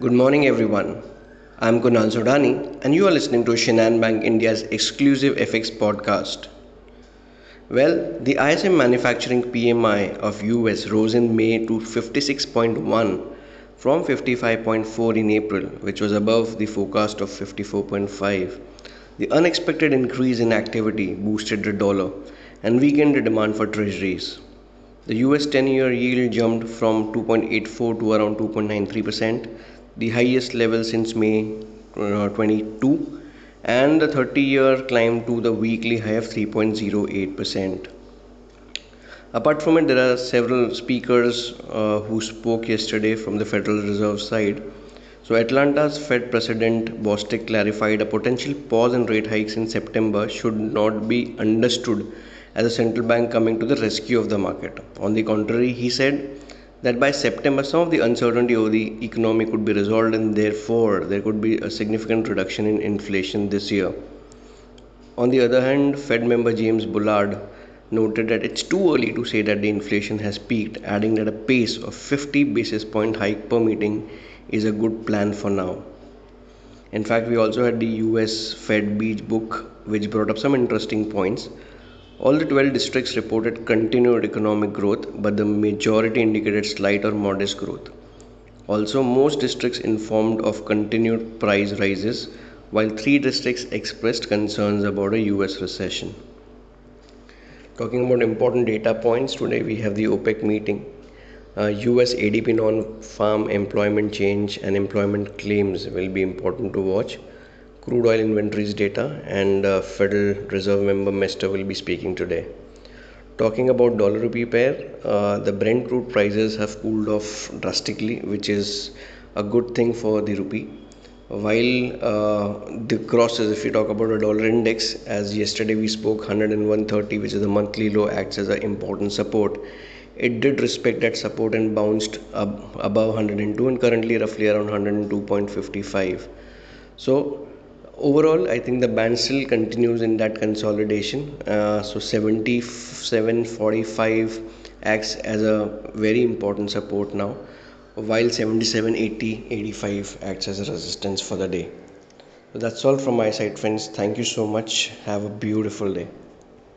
Good morning, everyone. I'm Kunal Sodani, and you are listening to Shinhan Bank India's exclusive FX podcast. Well, the ISM manufacturing PMI of US rose in May to 56.1 from 55.4 in April, which was above the forecast of 54.5. The unexpected increase in activity boosted the dollar and weakened the demand for treasuries. The US 10 year yield jumped from 2.84 to around 2.93%, the highest level since May uh, 22, and the 30 year climb to the weekly high of 3.08%. Apart from it, there are several speakers uh, who spoke yesterday from the Federal Reserve side. So, Atlanta's Fed President Bostic clarified a potential pause in rate hikes in September should not be understood as a central bank coming to the rescue of the market. On the contrary, he said that by September, some of the uncertainty over the economy could be resolved, and therefore, there could be a significant reduction in inflation this year. On the other hand, Fed member James Bullard noted that it's too early to say that the inflation has peaked, adding that a pace of 50 basis point hike per meeting is a good plan for now. In fact, we also had the US Fed Beige Book, which brought up some interesting points. All the 12 districts reported continued economic growth, but the majority indicated slight or modest growth. Also, most districts informed of continued price rises, while three districts expressed concerns about a US recession. Talking about important data points, today we have the OPEC meeting. Uh, US ADP non farm employment change and employment claims will be important to watch crude oil inventories data and uh, Federal Reserve member Mester will be speaking today. Talking about dollar rupee pair, uh, the Brent crude prices have cooled off drastically, which is a good thing for the rupee. While uh, the crosses, if you talk about a dollar index, as yesterday we spoke 101.30, which is the monthly low, acts as an important support. It did respect that support and bounced ab- above 102 and currently roughly around 102.55. So overall i think the band still continues in that consolidation. Uh, so 7745 acts as a very important support now while 77 80 85 acts as a resistance for the day. So that's all from my side friends. Thank you so much. Have a beautiful day